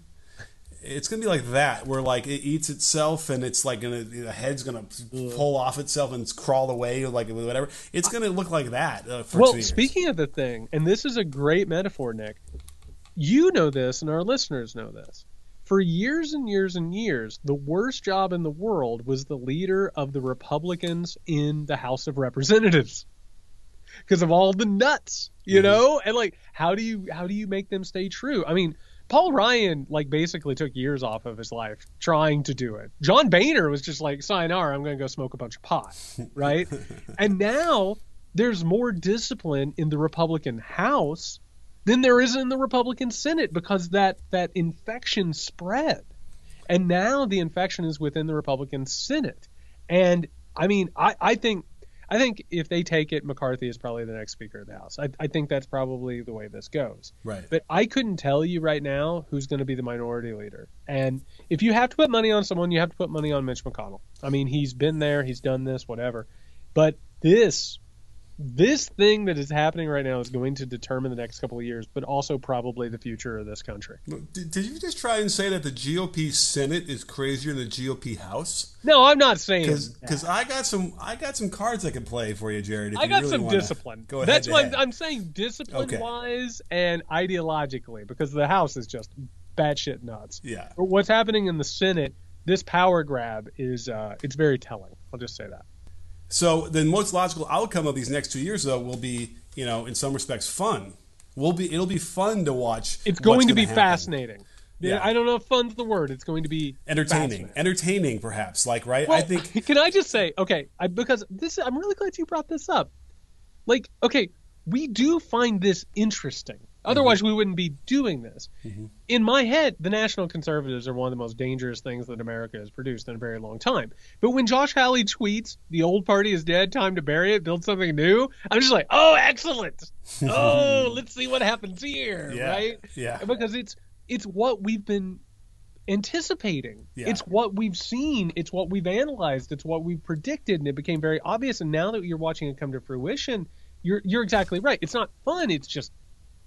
It's going to be like that, where like it eats itself, and it's like gonna the head's going to pull off itself and crawl away, like whatever. It's going to look like that uh, Well, speaking of the thing, and this is a great metaphor, Nick. You know this, and our listeners know this. For years and years and years, the worst job in the world was the leader of the Republicans in the House of Representatives because of all the nuts, you Mm-hmm. know. And like, how do you how do you make them stay true? I mean, Paul Ryan like basically took years off of his life trying to do it. John Boehner was just like, "Sayonara, I'm going to go smoke a bunch of pot," right? and now there's more discipline in the Republican House than there is in the Republican Senate because that that infection spread. And now the infection is within the Republican Senate. And I mean, I, I think I think if they take it, McCarthy is probably the next Speaker of the House. I, I think that's probably the way this goes. right. But I couldn't tell you right now who's going to be the minority leader. And if you have to put money on someone, you have to put money on Mitch McConnell. I mean, he's been there, he's done this, whatever. But this this thing that is happening right now is going to determine the next couple of years, but also probably the future of this country. Did, did you just try and say that the GOP Senate is crazier than the GOP House? No, I'm not saying. Because I got some I got some cards I can play for you, Jared. If I you got really some discipline. Go ahead. That's why. I'm, I'm saying discipline Okay. wise and ideologically, because the House is just batshit nuts. Yeah. But what's happening in the Senate, this power grab is uh, it's very telling. I'll just say that. So the most logical outcome of these next two years, though, will be you know in some respects fun. Will be it'll be fun to watch. It's going to be happen. fascinating. Yeah. I don't know if fun's the word. It's going to be entertaining, entertaining perhaps. Like right, Well, I think Can I just say, okay, I, because this, I'm really glad you brought this up. Like, okay, we do find this interesting. Otherwise, Mm-hmm. we wouldn't be doing this. In my head, the National Conservatives are one of the most dangerous things that America has produced in a very long time. But when Josh Hawley tweets, "The old party is dead, time to bury it, build something new," I'm just like, "Oh, excellent! Oh, let's see what happens here, Yeah, right?" yeah. Because it's it's what we've been anticipating. Yeah. It's what we've seen. It's what we've analyzed. It's what we've predicted, and it became very obvious. And now that you're watching it come to fruition, you're you're exactly right. It's not fun. It's just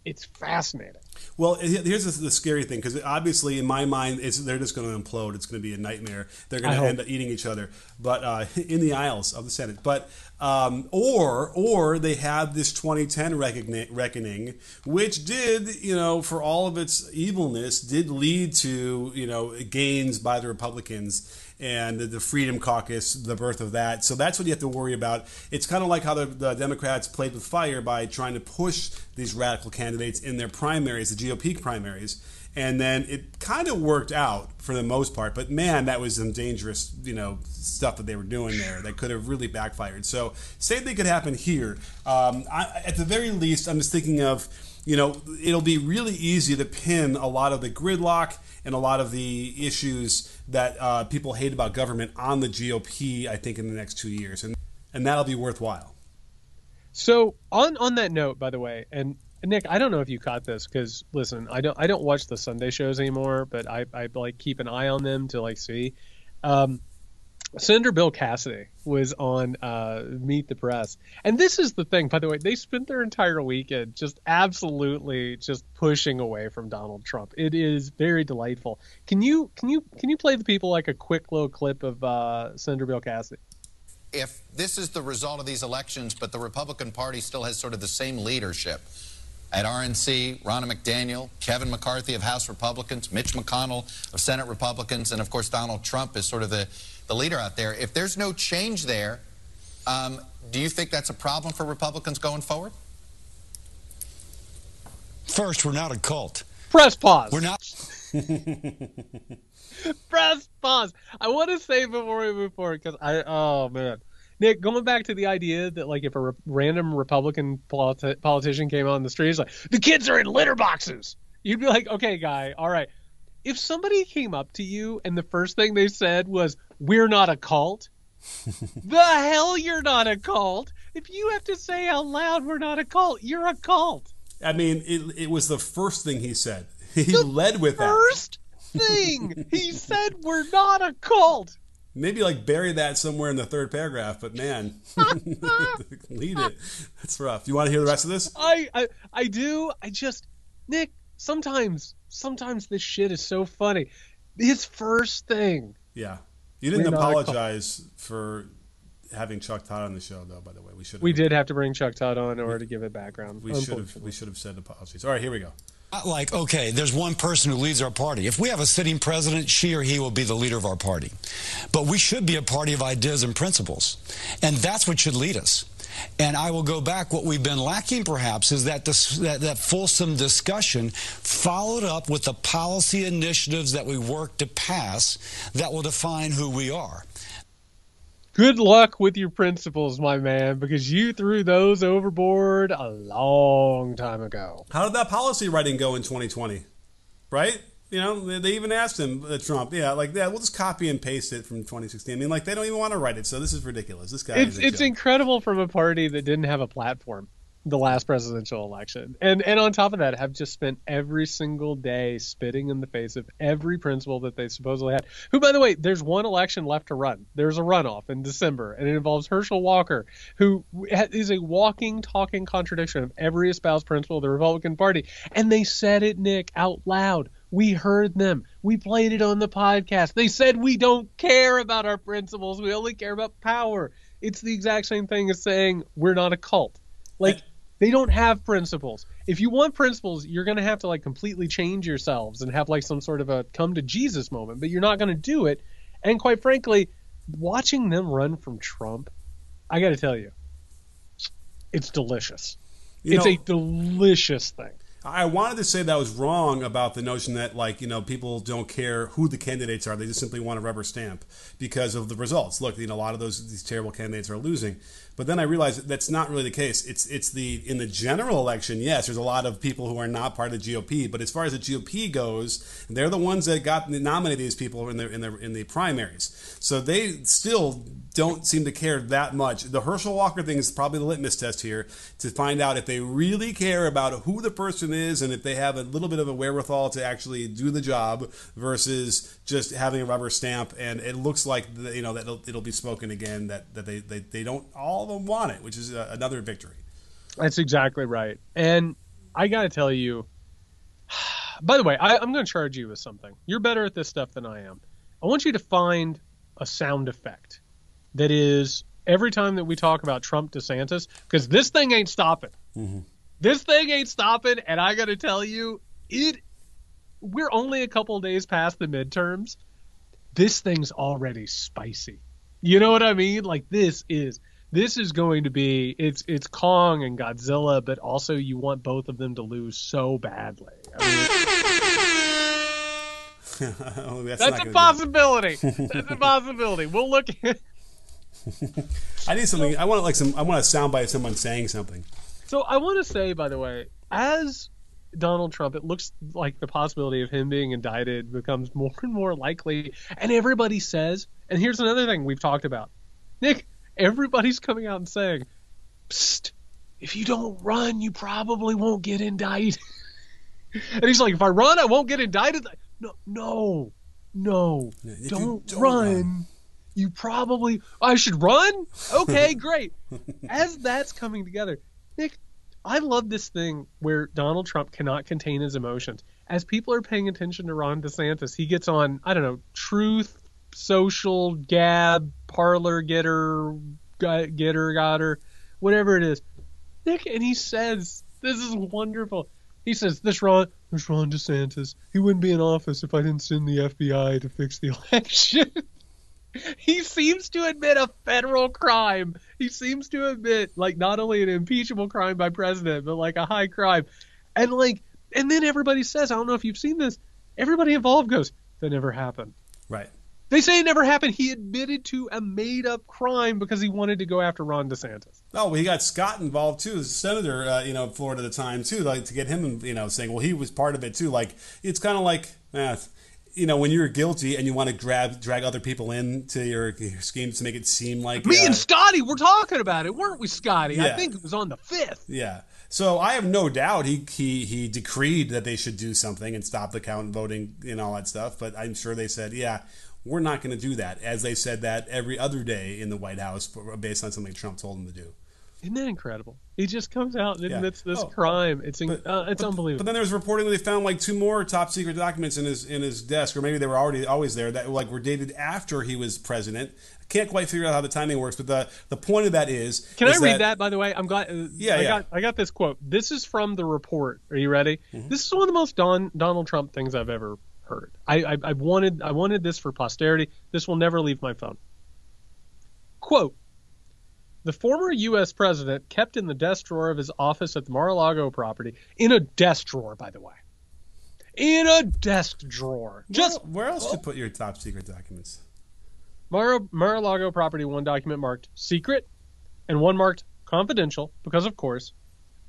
it's fascinating. Well, here's the, the scary thing because obviously, in my mind, it's, they're just going to implode. It's going to be a nightmare. They're going to end up eating each other, but uh, in the aisles of the Senate. But um, or or they have this 2010 reckoning, reckoning, which did you know for all of its evilness, did lead to you know gains by the Republicans and the, the Freedom Caucus, the birth of that. So that's what you have to worry about. It's kind of like how the, the Democrats played with fire by trying to push these radical candidates in their primaries, the GOP primaries. And then it kind of worked out for the most part, but man, that was some dangerous, you know, stuff that they were doing there that could have really backfired. So, same thing could happen here. Um, I, at the very least, I'm just thinking of, you know, it'll be really easy to pin a lot of the gridlock and a lot of the issues that uh, people hate about government on the GOP. I think in the next two years, and and that'll be worthwhile. So on on that note, by the way, and Nick, I don't know if you caught this because listen, I don't I don't watch the Sunday shows anymore, but I I like keep an eye on them to like see. Um, Senator Bill Cassidy was on uh, Meet the Press, and this is the thing. By the way, they spent their entire weekend just absolutely just pushing away from Donald Trump. It is very delightful. Can you can you can you play the people like a quick little clip of uh, Senator Bill Cassidy? If this is the result of these elections, but the Republican Party still has sort of the same leadership at RNC, Ronna McDaniel, Kevin McCarthy of House Republicans, Mitch McConnell of Senate Republicans, and of course Donald Trump is sort of the, the leader out there. If there's no change there, um, do you think that's a problem for Republicans going forward? First, we're not a cult. Press pause. We're not. Press pause. I want to say before we move forward because I oh man, Nick, going back to the idea that like if a re- random Republican politi- politician came on the street, he's like the kids are in litter boxes. You'd be like, okay, guy, all right. If somebody came up to you and the first thing they said was, "We're not a cult," the hell you're not a cult. If you have to say out loud, "We're not a cult," you're a cult. I mean, it, it was the first thing he said. He the led with first that. thing he said, "We're not a cult." Maybe like bury that somewhere in the third paragraph, but man, lead it. That's rough. You want to hear the rest of this? I, I I do. I just Nick. Sometimes sometimes this shit is so funny. His first thing. Yeah, you didn't uh, apologize for having Chuck Todd on the show, though. By the way, we should. We did have to bring Chuck Todd on in order to give it background. We should have. We should have said apologies. All right, here we go. Like, okay, there's one person who leads our party. If we have a sitting president, she or he will be the leader of our party. But we should be a party of ideas and principles. And that's what should lead us. And I will go back. What we've been lacking, perhaps, is that, that, that fulsome discussion followed up with the policy initiatives that we work to pass that will define who we are good luck with your principles, my man, because you threw those overboard a long time ago. How did that policy writing go in 2020? Right? You know, they even asked him, uh, Trump, yeah, like, yeah, we'll just copy and paste it from 2016. I mean, like, they don't even want to write it, so this is ridiculous. This guy It's, it's incredible from a party that didn't have a platform the last presidential election. And and on top of that, have just spent every single day spitting in the face of every principle that they supposedly had. Who, by the way, there's one election left to run. There's a runoff in December, and it involves Herschel Walker, who is a walking, talking contradiction of every espoused principle of the Republican Party. And they said it, Nick, out loud. We heard them. We played it on the podcast. They said we don't care about our principles. We only care about power. It's the exact same thing as saying we're not a cult. Like they don't have principles. If you want principles, you're going to have to like completely change yourselves and have like some sort of a come to Jesus moment, but you're not going to do it. And quite frankly, watching them run from Trump, I got to tell you, it's delicious. You it's know, a delicious thing. I wanted to say that I was wrong about the notion that like you know people don't care who the candidates are; they just simply want a rubber stamp because of the results. Look, you know a lot of those these terrible candidates are losing, but then I realized that that's not really the case. It's it's the in the general election, yes, there's a lot of people who are not part of the GOP, but as far as the GOP goes, they're the ones that got nominated these people in the in the in the primaries. So they still don't seem to care that much. The Herschel Walker thing is probably the litmus test here to find out if they really care about who the person is and if they have a little bit of a wherewithal to actually do the job versus just having a rubber stamp. And it looks like you know that it'll, it'll be spoken again that that they they, they don't all them want it, which is a, another victory. That's exactly right. And I got to tell you, by the way, I, I'm going to charge you with something. You're better at this stuff than I am. I want you to find a sound effect that is every time that we talk about Trump DeSantis, because this thing ain't stopping. Mm-hmm. This thing ain't stopping, and I got to tell you, it. We're only a couple days past the midterms. This thing's already spicy. You know what I mean? Like this is this is going to be it's it's Kong and Godzilla, but also you want both of them to lose so badly. I mean, oh, that's, that's a possibility. that's a possibility. We'll look. At... I need something. I want like some. I want a soundbite of someone saying something. So I want to say, by the way, as Donald Trump, it looks like the possibility of him being indicted becomes more and more likely. And everybody says, and here's another thing we've talked about, Nick everybody's coming out and saying, Psst, if you don't run, you probably won't get indicted. and he's like, if I run, I won't get indicted. No, no, no, don't, don't, run. run. You probably, I should run? Okay, great. As that's coming together, Nick, I love this thing where Donald Trump cannot contain his emotions. As people are paying attention to Ron DeSantis, he gets on, I don't know, Truth, Social, Gab, Parler, Getter, Getter, Gotter, whatever it is. Nick, and he says, "This is wonderful." He says, "This Ron, this Ron DeSantis, he wouldn't be in office if I didn't send the FBI to fix the election." he seems to admit a federal crime. He seems to admit like not only an impeachable crime by president, but like a high crime. And like, and then everybody says, I don't know if you've seen this. Everybody involved goes, "That never happened." Right. They say it never happened. He admitted to a made up crime because he wanted to go after Ron DeSantis. Oh, well, he got Scott involved too, the senator, uh, you know, Florida at the time too, like to get him, you know, saying, well, he was part of it too. Like it's kind of like, eh, you know, when you're guilty and you want to grab drag other people into your, your schemes to make it seem like me uh, and Scotty were talking about it, weren't we, Scotty? Yeah. I think it was on the fifth. Yeah. So I have no doubt he, he he decreed that they should do something and stop the count voting and all that stuff. But I'm sure they said, yeah, we're not going to do that, as they said that every other day in the White House based on something Trump told them to do. Isn't that incredible? He just comes out and admits yeah. this oh, crime. It's but, uh, it's but, unbelievable. But then there was reporting that they found like two more top secret documents in his in his desk, or maybe they were already always there that like were dated after he was president. I Can't quite figure out how the timing works, but the the point of that is. Can is I read that, that, By the way, I'm glad. Uh, yeah, I yeah. got I got this quote. This is from the report. Are you ready? Mm-hmm. This is one of the most Don, Donald Trump things I've ever heard. I, I, I wanted I wanted this for posterity. This will never leave my phone. Quote: The former U.S. president kept in the desk drawer of his office at the Mar-a-Lago property in a desk drawer, by the way, in a desk drawer. Just where, where else oh, to put your top secret documents? Mar- Mar-a-Lago property, one document marked secret, and one marked confidential, because of course,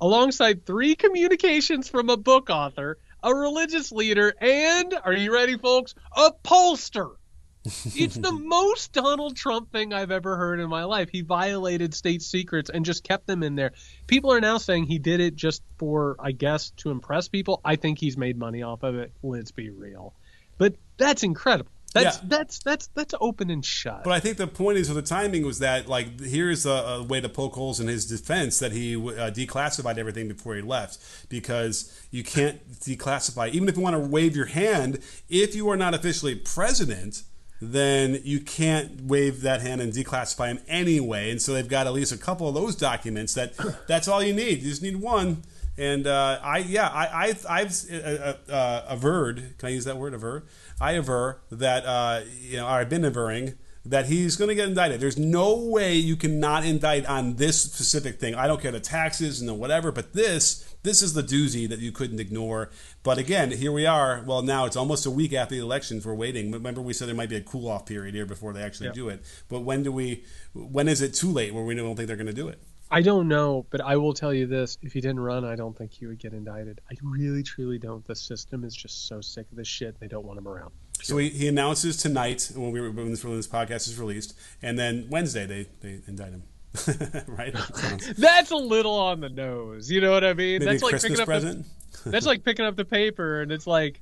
alongside three communications from a book author a religious leader, and are you ready, folks? A pollster. it's the most Donald Trump thing I've ever heard in my life. He violated state secrets and just kept them in there. People are now saying he did it just for, I guess, to impress people. I think he's made money off of it. Let's be real. But that's incredible. That's yeah. that's that's that's open and shut. But I think the point is, of the timing was that like here's a, a way to poke holes in his defense that he uh, declassified everything before he left because you can't declassify even if you want to wave your hand if you are not officially president then you can't wave that hand and declassify him anyway. And so they've got at least a couple of those documents. That that's all you need. You just need one. And uh, I yeah I, I have uh, uh, averred. Can I use that word aver? I aver that uh, you know I've been averring that he's going to get indicted. There's no way you cannot indict on this specific thing. I don't care the taxes and the whatever, but this this is the doozy that you couldn't ignore. But again, here we are. Well, now it's almost a week after the elections. We're waiting. Remember, we said there might be a cool off period here before they actually do it. But when do we? When is it too late where we don't think they're going to do it? I don't know, but I will tell you this: if he didn't run, I don't think he would get indicted. I really, truly don't. The system is just so sick of this shit; they don't want him around. So he, he announces tonight when we when this, when this podcast is released, and then Wednesday they they indict him. right? that's a little on the nose. You know what I mean? Maybe that's like Christmas picking up present. The, that's like picking up the paper and it's like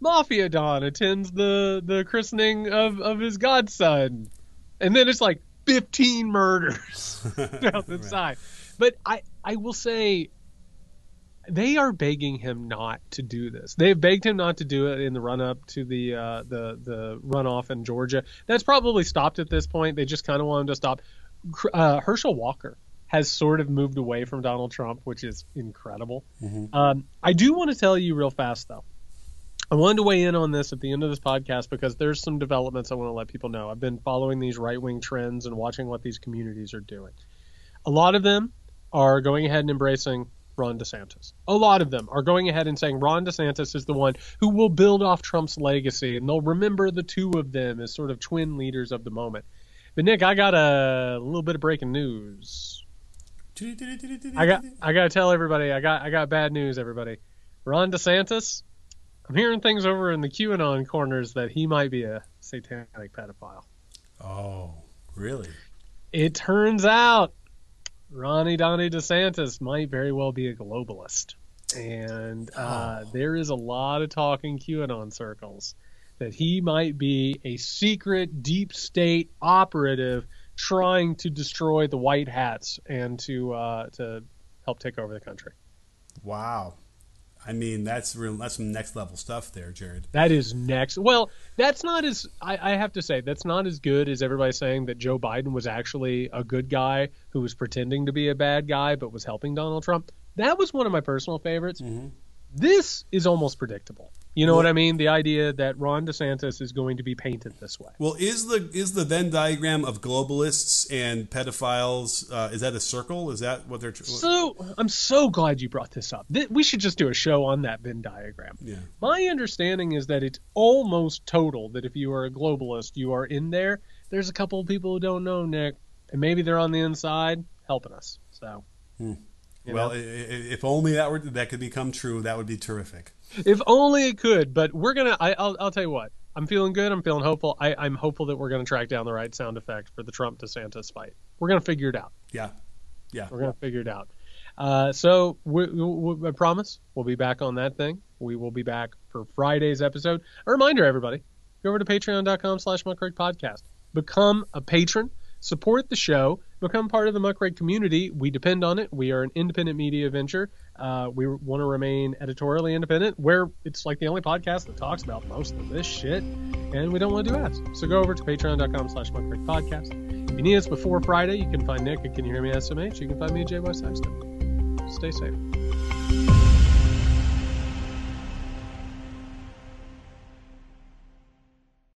Mafia Don attends the the christening of of his godson, and then it's like 15 murders down the right. side. But I I will say they are begging him not to do this. They've begged him not to do it in the run up to the uh, the the runoff in Georgia. That's probably stopped at this point. They just kind of want him to stop. Uh, Herschel Walker has sort of moved away from Donald Trump, which is incredible. Mm-hmm. Um, I do want to tell you real fast though. I wanted to weigh in on this at the end of this podcast because there's some developments I want to let people know. I've been following these right wing trends and watching what these communities are doing. A lot of them are going ahead and embracing Ron DeSantis. A lot of them are going ahead and saying Ron DeSantis is the one who will build off Trump's legacy, and they'll remember the two of them as sort of twin leaders of the moment. But Nick, I got a little bit of breaking news. I got I got to tell everybody, I got I got bad news, everybody. Ron DeSantis, I'm hearing things over in the QAnon corners that he might be a satanic pedophile. Oh, really? It turns out Ronnie Donnie DeSantis might very well be a globalist. And uh, oh. there is a lot of talk in QAnon circles that he might be a secret deep state operative trying to destroy the white hats and to uh, to help take over the country. Wow. I mean, that's real. That's some next level stuff there, Jared. That is next. Well, that's not as I, I, have to say that's not as good as everybody saying that Joe Biden was actually a good guy who was pretending to be a bad guy but was helping Donald Trump. That was one of my personal favorites. Mm-hmm. This is almost predictable. You know well, what I mean? The idea that Ron DeSantis is going to be painted this way. Well, is the is the Venn diagram of globalists and pedophiles uh, is that a circle? Is that what they're? So I'm so glad you brought this up. We should just do a show on that Venn diagram. Yeah. My understanding is that it's almost total. That if you are a globalist, you are in there. There's a couple of people who don't know Nick, and maybe they're on the inside helping us. So. Hmm. Well, know? if only that were that could become true, that would be terrific. If only it could. But we're gonna. I, will I'll tell you what. I'm feeling good. I'm feeling hopeful. I, I'm hopeful that we're gonna track down the right sound effect for the Trump DeSantis fight. We're gonna figure it out. Yeah, yeah. We're gonna figure it out. Uh, so we, we, I promise we'll be back on that thing. We will be back for Friday's episode. A reminder, everybody, go over to patreon.com/slash podcast. Become a patron support the show, become part of the Muckrake community. We depend on it. We are an independent media venture. Uh, we want to remain editorially independent, where it's like the only podcast that talks about most of this shit, and we don't want to do ads. So go over to patreon.com slash Muckrake podcast. If you need us before Friday, you can find Nick at Can You Hear Me SMH. You can find me at West Stay safe.